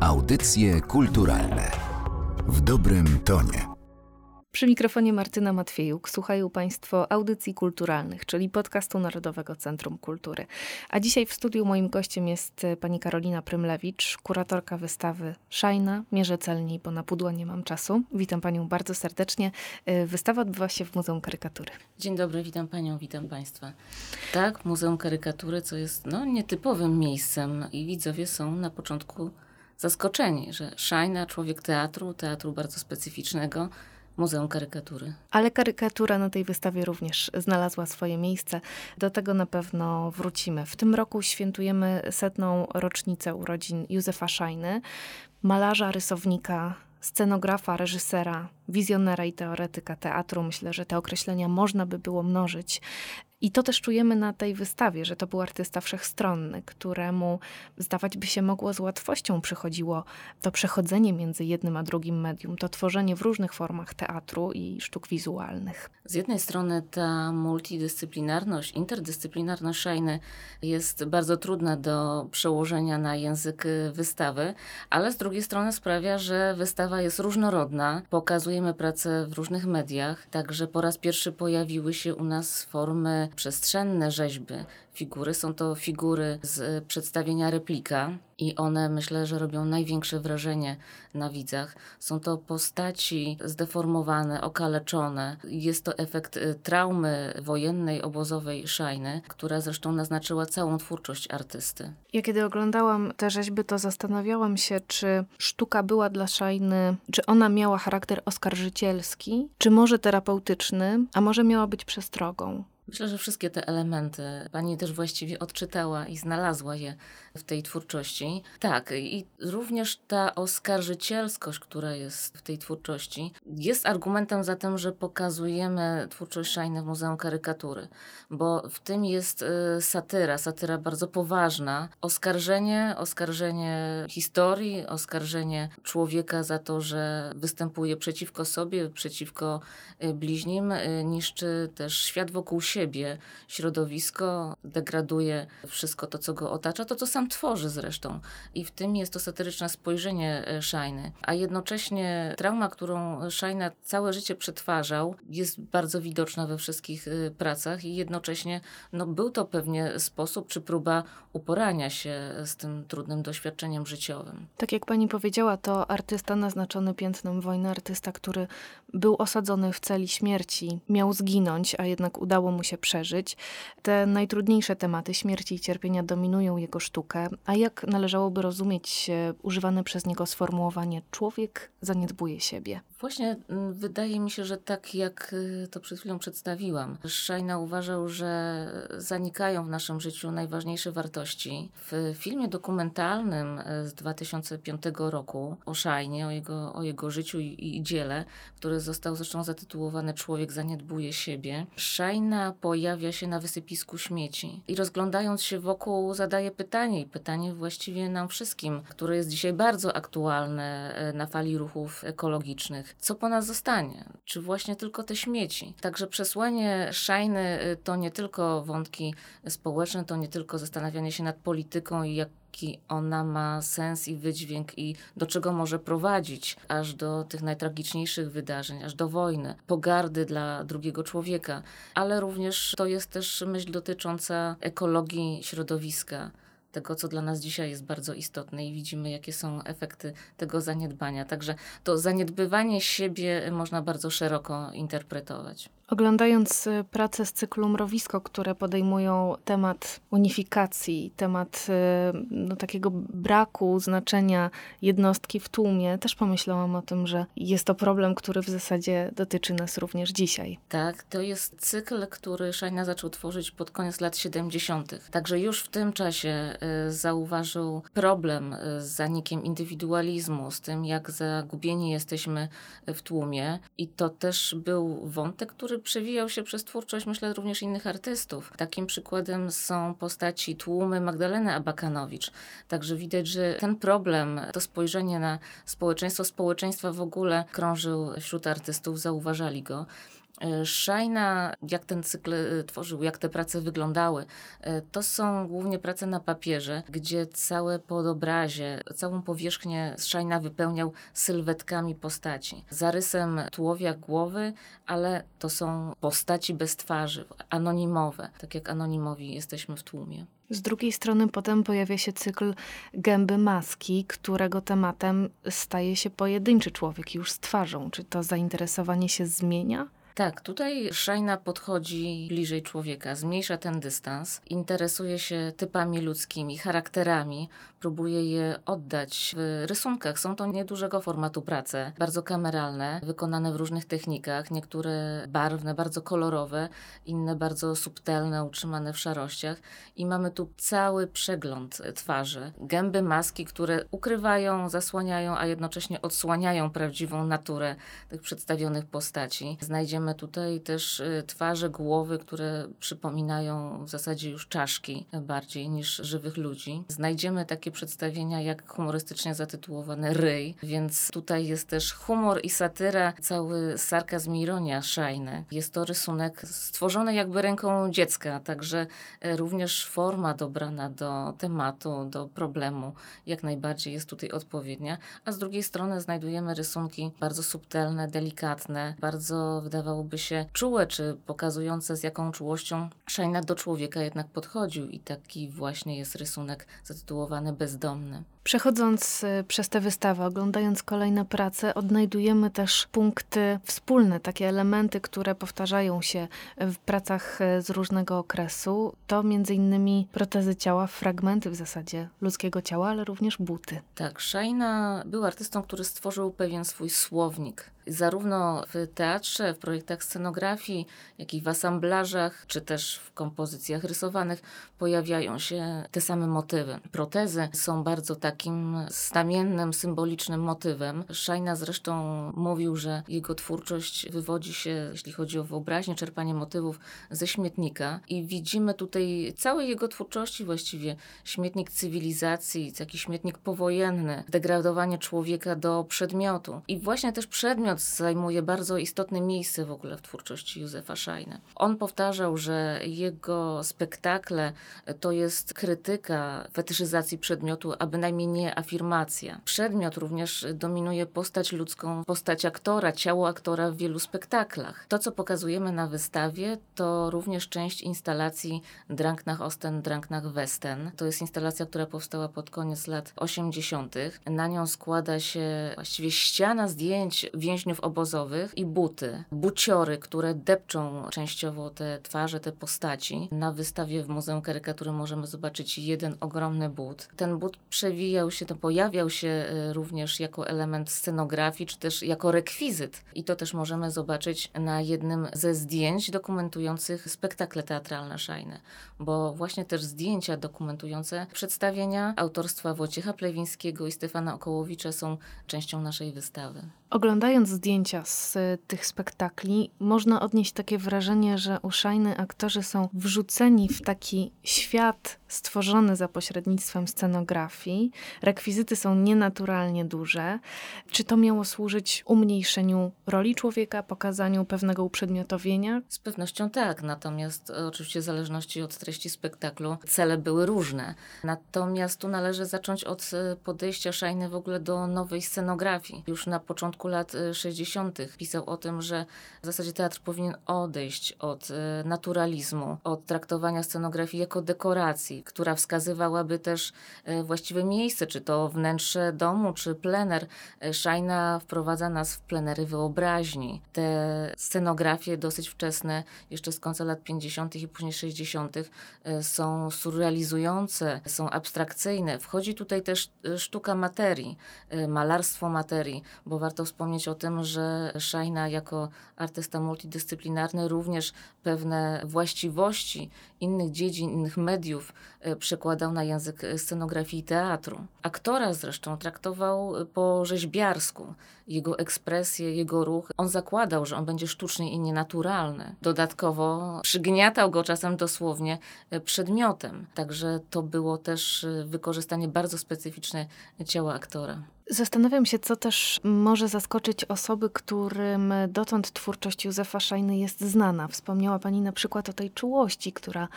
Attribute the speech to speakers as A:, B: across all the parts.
A: Audycje kulturalne w dobrym tonie.
B: Przy mikrofonie Martyna Matwiejuk słuchają Państwo audycji kulturalnych, czyli podcastu Narodowego Centrum Kultury. A dzisiaj w studiu moim gościem jest pani Karolina Prymlewicz, kuratorka wystawy Szajna. Mierzę celniej, bo na pudła nie mam czasu. Witam panią bardzo serdecznie. Wystawa odbywa się w Muzeum Karykatury.
C: Dzień dobry, witam panią, witam państwa. Tak, Muzeum Karykatury, co jest no, nietypowym miejscem i widzowie są na początku zaskoczeni, że Szajna, człowiek teatru, teatru bardzo specyficznego, Muzeum Karykatury.
B: Ale karykatura na tej wystawie również znalazła swoje miejsce. Do tego na pewno wrócimy. W tym roku świętujemy setną rocznicę urodzin Józefa Szajny, malarza, rysownika, scenografa, reżysera, wizjonera i teoretyka teatru. Myślę, że te określenia można by było mnożyć. I to też czujemy na tej wystawie, że to był artysta wszechstronny, któremu zdawać by się mogło z łatwością przychodziło to przechodzenie między jednym a drugim medium, to tworzenie w różnych formach teatru i sztuk wizualnych.
C: Z jednej strony ta multidyscyplinarność, interdyscyplinarność Szajny jest bardzo trudna do przełożenia na język wystawy, ale z drugiej strony sprawia, że wystawa jest różnorodna. Pokazujemy pracę w różnych mediach, także po raz pierwszy pojawiły się u nas formy przestrzenne rzeźby, figury. Są to figury z przedstawienia replika i one myślę, że robią największe wrażenie na widzach. Są to postaci zdeformowane, okaleczone. Jest to efekt y, traumy wojennej, obozowej Szajny, która zresztą naznaczyła całą twórczość artysty.
B: Ja kiedy oglądałam te rzeźby, to zastanawiałam się, czy sztuka była dla Szajny, czy ona miała charakter oskarżycielski, czy może terapeutyczny, a może miała być przestrogą.
C: Myślę, że wszystkie te elementy pani też właściwie odczytała i znalazła je w tej twórczości. Tak, i również ta oskarżycielskość, która jest w tej twórczości, jest argumentem za tym, że pokazujemy twórczość Szajny w Muzeum Karykatury, bo w tym jest y, satyra, satyra bardzo poważna, oskarżenie, oskarżenie historii, oskarżenie człowieka za to, że występuje przeciwko sobie, przeciwko y, bliźnim, y, niszczy też świat wokół siebie, środowisko, degraduje wszystko to, co go otacza, to co sam tworzy zresztą. I w tym jest to satyryczne spojrzenie e, Shiny. A jednocześnie trauma, którą Shina całe życie przetwarzał, jest bardzo widoczna we wszystkich e, pracach i jednocześnie no, był to pewnie sposób czy próba uporania się z tym trudnym doświadczeniem życiowym.
B: Tak jak pani powiedziała, to artysta naznaczony piętnem wojny, artysta, który był osadzony w celi śmierci, miał zginąć, a jednak udało mu się przeżyć. Te najtrudniejsze tematy śmierci i cierpienia dominują jego sztukę, a jak należałoby rozumieć używane przez niego sformułowanie człowiek zaniedbuje siebie?
C: Właśnie mm, wydaje mi się, że tak jak y, to przed chwilą przedstawiłam, Szajna uważał, że zanikają w naszym życiu najważniejsze wartości. W filmie dokumentalnym y, z 2005 roku o Szajnie, o jego, o jego życiu i, i dziele, który został zresztą zatytułowany Człowiek zaniedbuje siebie, Szajna pojawia się na wysypisku śmieci i rozglądając się wokół zadaje pytanie, i pytanie właściwie nam wszystkim, które jest dzisiaj bardzo aktualne y, na fali ruchów ekologicznych co po nas zostanie? Czy właśnie tylko te śmieci? Także przesłanie Szajny y, to nie tylko wątki społeczne, to nie tylko zastanawianie się nad polityką i jak jaki ona ma sens i wydźwięk i do czego może prowadzić, aż do tych najtragiczniejszych wydarzeń, aż do wojny, pogardy dla drugiego człowieka, ale również to jest też myśl dotycząca ekologii środowiska tego, co dla nas dzisiaj jest bardzo istotne i widzimy, jakie są efekty tego zaniedbania. Także to zaniedbywanie siebie można bardzo szeroko interpretować.
B: Oglądając y, pracę z cyklu Mrowisko, które podejmują temat unifikacji, temat y, no, takiego braku znaczenia jednostki w tłumie, też pomyślałam o tym, że jest to problem, który w zasadzie dotyczy nas również dzisiaj.
C: Tak, to jest cykl, który Szajna zaczął tworzyć pod koniec lat 70. Także już w tym czasie y, zauważył problem z zanikiem indywidualizmu, z tym, jak zagubieni jesteśmy w tłumie. I to też był wątek, który przewijał się przez twórczość, myślę, również innych artystów. Takim przykładem są postaci tłumy Magdaleny Abakanowicz. Także widać, że ten problem, to spojrzenie na społeczeństwo, społeczeństwa w ogóle krążył wśród artystów, zauważali go. Szajna, jak ten cykl tworzył, jak te prace wyglądały, to są głównie prace na papierze, gdzie całe podobrazie, całą powierzchnię Szajna wypełniał sylwetkami postaci. Zarysem tułowia głowy, ale to są postaci bez twarzy, anonimowe, tak jak anonimowi jesteśmy w tłumie.
B: Z drugiej strony potem pojawia się cykl Gęby Maski, którego tematem staje się pojedynczy człowiek już z twarzą. Czy to zainteresowanie się zmienia?
C: Tak, tutaj Szajna podchodzi bliżej człowieka, zmniejsza ten dystans, interesuje się typami ludzkimi, charakterami, próbuje je oddać w rysunkach. Są to niedużego formatu prace, bardzo kameralne, wykonane w różnych technikach, niektóre barwne, bardzo kolorowe, inne bardzo subtelne, utrzymane w szarościach. I mamy tu cały przegląd twarzy. Gęby maski, które ukrywają, zasłaniają, a jednocześnie odsłaniają prawdziwą naturę tych przedstawionych postaci. Znajdziemy tutaj też y, twarze, głowy, które przypominają w zasadzie już czaszki bardziej niż żywych ludzi. Znajdziemy takie takie przedstawienia jak humorystycznie zatytułowane Ryj, więc tutaj jest też humor i satyra, cały sarkazm i ironia szajne. Jest to rysunek stworzony jakby ręką dziecka, także e, również forma dobrana do tematu, do problemu jak najbardziej jest tutaj odpowiednia, a z drugiej strony znajdujemy rysunki bardzo subtelne, delikatne, bardzo wydawałoby się czułe, czy pokazujące z jaką czułością Szajna do człowieka jednak podchodził. I taki właśnie jest rysunek zatytułowany bezdomny.
B: Przechodząc y, przez tę wystawę, oglądając kolejne prace, odnajdujemy też punkty wspólne, takie elementy, które powtarzają się w pracach y, z różnego okresu. To między innymi protezy ciała, fragmenty w zasadzie ludzkiego ciała, ale również buty.
C: Tak, Szajna był artystą, który stworzył pewien swój słownik zarówno w teatrze, w projektach scenografii, jak i w asamblażach, czy też w kompozycjach rysowanych pojawiają się te same motywy. Protezy są bardzo takim stamiennym, symbolicznym motywem. Szajna zresztą mówił, że jego twórczość wywodzi się, jeśli chodzi o wyobraźnię, czerpanie motywów ze śmietnika i widzimy tutaj całej jego twórczości właściwie śmietnik cywilizacji, taki śmietnik powojenny, degradowanie człowieka do przedmiotu. I właśnie też przedmiot zajmuje bardzo istotne miejsce w ogóle w twórczości Józefa Szajny. On powtarzał, że jego spektakle to jest krytyka fetyszyzacji przedmiotu, a nie afirmacja. Przedmiot również dominuje postać ludzką, postać aktora, ciało aktora w wielu spektaklach. To, co pokazujemy na wystawie, to również część instalacji Drang nach Osten, Drang nach Westen. To jest instalacja, która powstała pod koniec lat 80. Na nią składa się właściwie ściana zdjęć więźniów obozowych i buty, buciory, które depczą częściowo te twarze, te postaci. Na wystawie w Muzeum Karykatury możemy zobaczyć jeden ogromny but. Ten but przewijał się, to pojawiał się e, również jako element scenografii, czy też jako rekwizyt. I to też możemy zobaczyć na jednym ze zdjęć dokumentujących spektakle teatralne Szajne, bo właśnie też zdjęcia dokumentujące przedstawienia autorstwa Wojciecha Plewińskiego i Stefana Okołowicza są częścią naszej wystawy.
B: Oglądając zdjęcia z tych spektakli, można odnieść takie wrażenie, że u Szajny aktorzy są wrzuceni w taki świat stworzony za pośrednictwem scenografii. Rekwizyty są nienaturalnie duże. Czy to miało służyć umniejszeniu roli człowieka, pokazaniu pewnego uprzedmiotowienia?
C: Z pewnością tak, natomiast oczywiście w zależności od treści spektaklu cele były różne. Natomiast tu należy zacząć od podejścia Szajny w ogóle do nowej scenografii. Już na początku lat 60. pisał o tym, że w zasadzie teatr powinien odejść od e, naturalizmu, od traktowania scenografii jako dekoracji, która wskazywałaby też e, właściwe miejsce, czy to wnętrze domu, czy plener. Szajna wprowadza nas w plenery wyobraźni. Te scenografie dosyć wczesne, jeszcze z końca lat 50. i później 60. są surrealizujące, są abstrakcyjne. Wchodzi tutaj też sztuka materii, malarstwo materii, bo warto wspomnieć o tym, że Szajna jako artysta multidyscyplinarny również pewne właściwości innych dziedzin, innych mediów e, przekładał na język scenografii teatru. Aktora zresztą traktował po rzeźbiarsku. Jego ekspresję, jego ruch. On zakładał, że on będzie sztuczny i nienaturalny. Dodatkowo przygniatał go czasem dosłownie e, przedmiotem. Także to było też e, wykorzystanie bardzo specyficzne ciała aktora.
B: Zastanawiam się, co też może zaskoczyć osoby, którym dotąd twórczość Józefa Szajny jest znana. Wspomniała Pani na przykład o tej czułości, która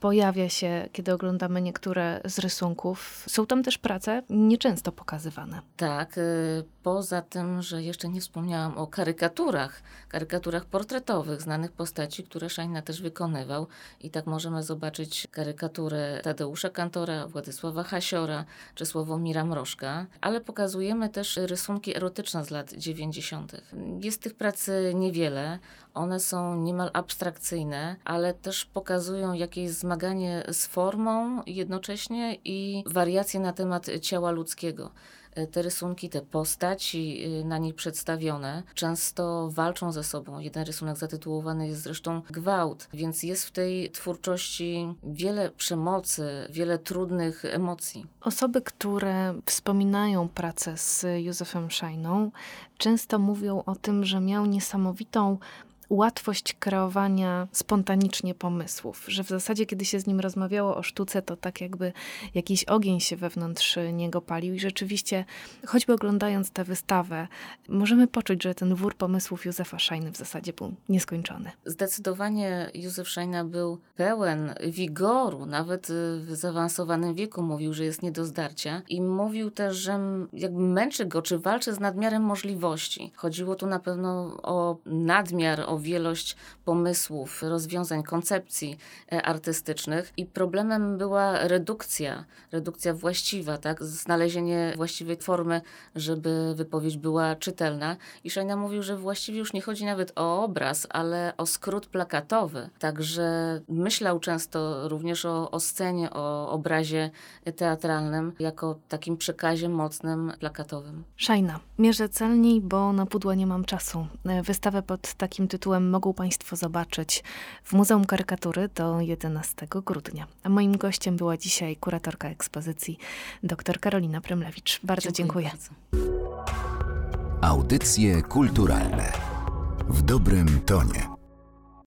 B: pojawia się, kiedy oglądamy niektóre z rysunków. Są tam też prace nieczęsto pokazywane.
C: Tak, y, poza tym, że jeszcze nie wspomniałam o karykaturach, karykaturach portretowych znanych postaci, które Szajna też wykonywał. I tak możemy zobaczyć karykaturę Tadeusza Kantora, Władysława Hasiora czy Sławomira Mrożka, ale pokazuje pokazujemy też rysunki erotyczne z lat 90. Jest tych prac niewiele. One są niemal abstrakcyjne, ale też pokazują jakieś zmaganie z formą jednocześnie i wariacje na temat ciała ludzkiego. E, te rysunki, te postaci e, na nich przedstawione często walczą ze sobą. Jeden rysunek zatytułowany jest zresztą Gwałt, więc jest w tej twórczości wiele przemocy, wiele trudnych emocji.
B: Osoby, które wspominają pracę z Józefem Szajną, często mówią o tym, że miał niesamowitą łatwość kreowania spontanicznie pomysłów, że w zasadzie kiedy się z nim rozmawiało o sztuce, to tak jakby jakiś ogień się wewnątrz niego palił i rzeczywiście, choćby oglądając tę wystawę, możemy poczuć, że ten wór pomysłów Józefa Szajny w zasadzie był nieskończony.
C: Zdecydowanie Józef Szajna był pełen wigoru, nawet w zaawansowanym wieku mówił, że jest nie do zdarcia i mówił też, że jakby męczy go, czy walczy z nadmiarem możliwości. Chodziło tu na pewno o nadmiar, o wielość pomysłów, rozwiązań, koncepcji e, artystycznych i problemem była redukcja, redukcja właściwa, tak? znalezienie właściwej formy, żeby wypowiedź była czytelna. I Szajna mówił, że właściwie już nie chodzi nawet o obraz, ale o skrót plakatowy. Także myślał często również o, o scenie, o obrazie teatralnym, jako takim przekazie mocnym, plakatowym.
B: Szajna, mierzę celniej, bo na pudła nie mam czasu. E, wystawę pod takim tytułem tytułem mogą Państwo zobaczyć w Muzeum Karykatury do 11 grudnia. A moim gościem była dzisiaj kuratorka ekspozycji dr Karolina Premlewicz. Bardzo dziękuję. dziękuję.
A: Audycje kulturalne w dobrym tonie.